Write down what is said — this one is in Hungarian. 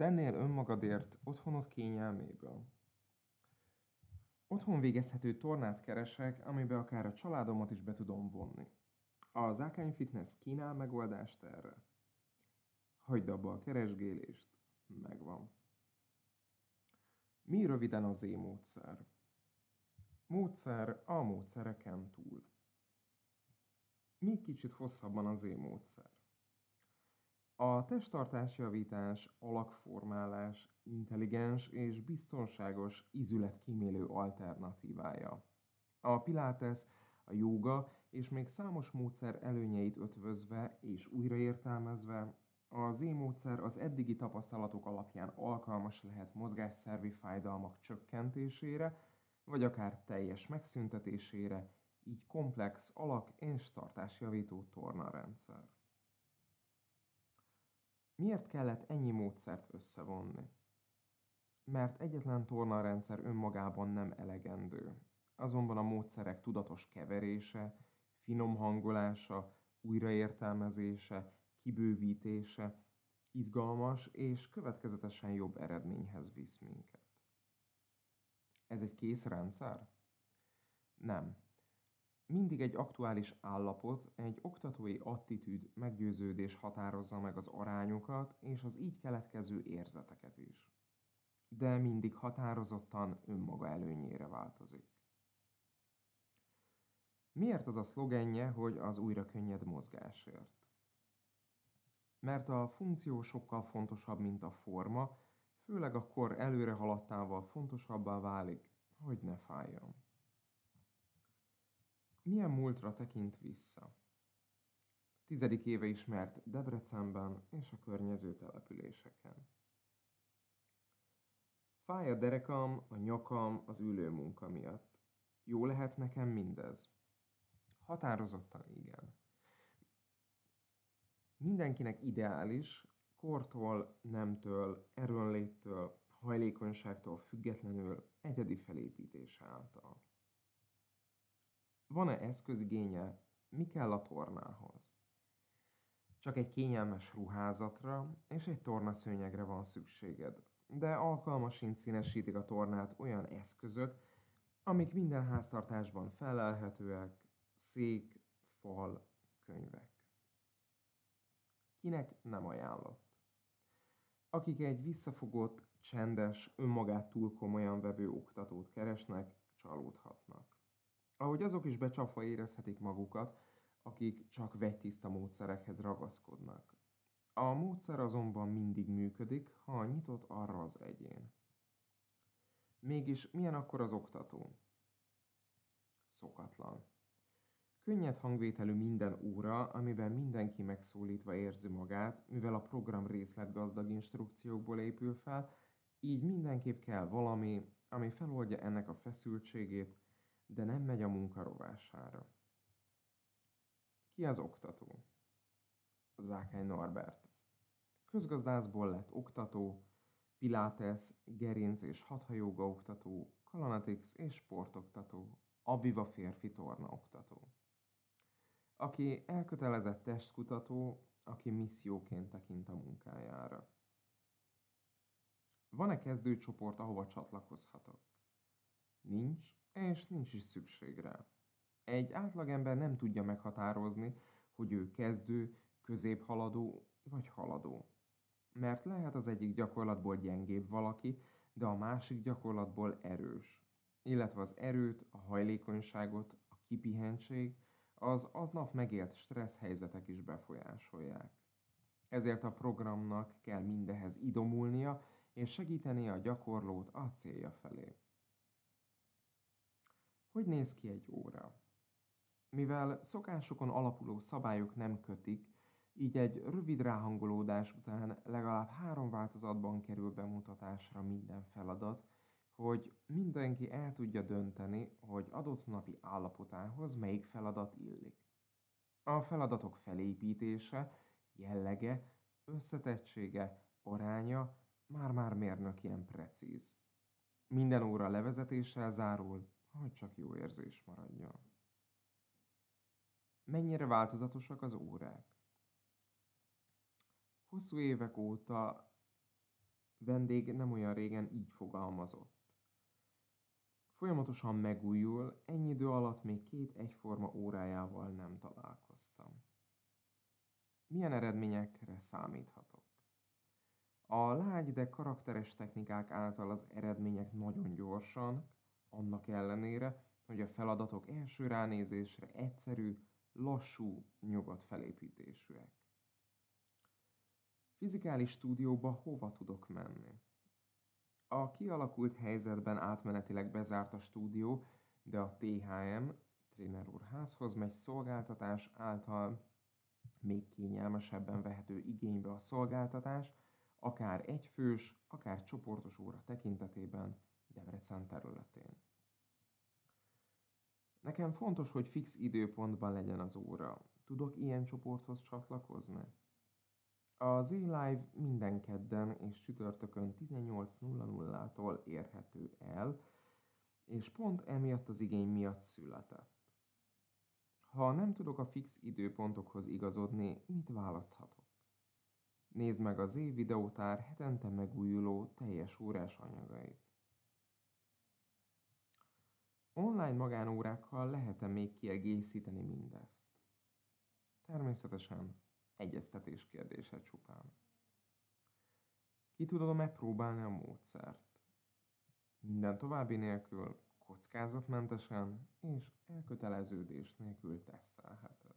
Tennél önmagadért otthonot kényelméből? Otthon végezhető tornát keresek, amibe akár a családomat is be tudom vonni. A Zákány Fitness kínál megoldást erre. Hagyd abba a keresgélést, megvan. Mi röviden az E-módszer? Módszer a módszereken túl. Mi kicsit hosszabban az E-módszer? A testtartásjavítás, alakformálás, intelligens és biztonságos ízületkímélő alternatívája. A Pilates, a jóga és még számos módszer előnyeit ötvözve és újraértelmezve, az E-módszer az eddigi tapasztalatok alapján alkalmas lehet mozgásszervi fájdalmak csökkentésére, vagy akár teljes megszüntetésére, így komplex alak- és tartásjavító tornarendszer. Miért kellett ennyi módszert összevonni? Mert egyetlen tornarendszer önmagában nem elegendő. Azonban a módszerek tudatos keverése, finom hangolása, újraértelmezése, kibővítése izgalmas és következetesen jobb eredményhez visz minket. Ez egy kész rendszer? Nem mindig egy aktuális állapot, egy oktatói attitűd, meggyőződés határozza meg az arányokat és az így keletkező érzeteket is. De mindig határozottan önmaga előnyére változik. Miért az a szlogenje, hogy az újra könnyed mozgásért? Mert a funkció sokkal fontosabb, mint a forma, főleg a kor előre haladtával fontosabbá válik, hogy ne fájjon. Milyen múltra tekint vissza? Tizedik éve ismert Debrecenben és a környező településeken. Fáj a derekam, a nyakam az ülő munka miatt. Jó lehet nekem mindez? Határozottan igen. Mindenkinek ideális, kortól, nemtől, erőnléttől, hajlékonyságtól függetlenül egyedi felépítése által. Van-e eszközigénye? Mi kell a tornához? Csak egy kényelmes ruházatra és egy tornaszőnyegre van szükséged, de alkalmasint színesítik a tornát olyan eszközök, amik minden háztartásban felelhetőek, szék, fal, könyvek. Kinek nem ajánlott? Akik egy visszafogott, csendes, önmagát túl komolyan vevő oktatót keresnek, csalódhatnak ahogy azok is becsapva érezhetik magukat, akik csak vegytiszta módszerekhez ragaszkodnak. A módszer azonban mindig működik, ha nyitott arra az egyén. Mégis milyen akkor az oktató? Szokatlan. Könnyed hangvételű minden óra, amiben mindenki megszólítva érzi magát, mivel a program részletgazdag instrukciókból épül fel, így mindenképp kell valami, ami feloldja ennek a feszültségét, de nem megy a munka rovására. Ki az oktató? Zákány Norbert. Közgazdászból lett oktató, Pilates, gerinc és hathajóga oktató, Kalanatix és sportoktató, Aviva férfi torna oktató. Aki elkötelezett testkutató, aki misszióként tekint a munkájára. Van-e kezdőcsoport, ahova csatlakozhatok? Nincs, és nincs is szükség rá. Egy átlagember nem tudja meghatározni, hogy ő kezdő, középhaladó vagy haladó. Mert lehet az egyik gyakorlatból gyengébb valaki, de a másik gyakorlatból erős. Illetve az erőt, a hajlékonyságot, a kipihentség, az aznap megélt stressz helyzetek is befolyásolják. Ezért a programnak kell mindehez idomulnia, és segíteni a gyakorlót a célja felé. Hogy néz ki egy óra? Mivel szokásokon alapuló szabályok nem kötik, így egy rövid ráhangolódás után legalább három változatban kerül bemutatásra minden feladat, hogy mindenki el tudja dönteni, hogy adott napi állapotához melyik feladat illik. A feladatok felépítése, jellege, összetettsége, aránya már-már mérnök ilyen precíz. Minden óra levezetéssel zárul, hogy csak jó érzés maradjon. Mennyire változatosak az órák? Hosszú évek óta vendég nem olyan régen így fogalmazott. Folyamatosan megújul, ennyi idő alatt még két egyforma órájával nem találkoztam. Milyen eredményekre számíthatok? A lágy, de karakteres technikák által az eredmények nagyon gyorsan, annak ellenére, hogy a feladatok első ránézésre egyszerű, lassú, nyugodt felépítésűek. Fizikális stúdióba hova tudok menni? A kialakult helyzetben átmenetileg bezárt a stúdió, de a THM, Tréner úr házhoz megy szolgáltatás által még kényelmesebben vehető igénybe a szolgáltatás, akár egyfős, akár csoportos óra tekintetében Debrecen területén. Nekem fontos, hogy fix időpontban legyen az óra. Tudok ilyen csoporthoz csatlakozni? Az e-live minden kedden és csütörtökön 18.00-tól érhető el, és pont emiatt az igény miatt született. Ha nem tudok a fix időpontokhoz igazodni, mit választhatok? Nézd meg az év videótár hetente megújuló teljes órás anyagait. Online magánórákkal lehet-e még kiegészíteni mindezt? Természetesen egyeztetés kérdése csupán. Ki tudom megpróbálni a módszert? Minden további nélkül, kockázatmentesen és elköteleződés nélkül tesztelhető.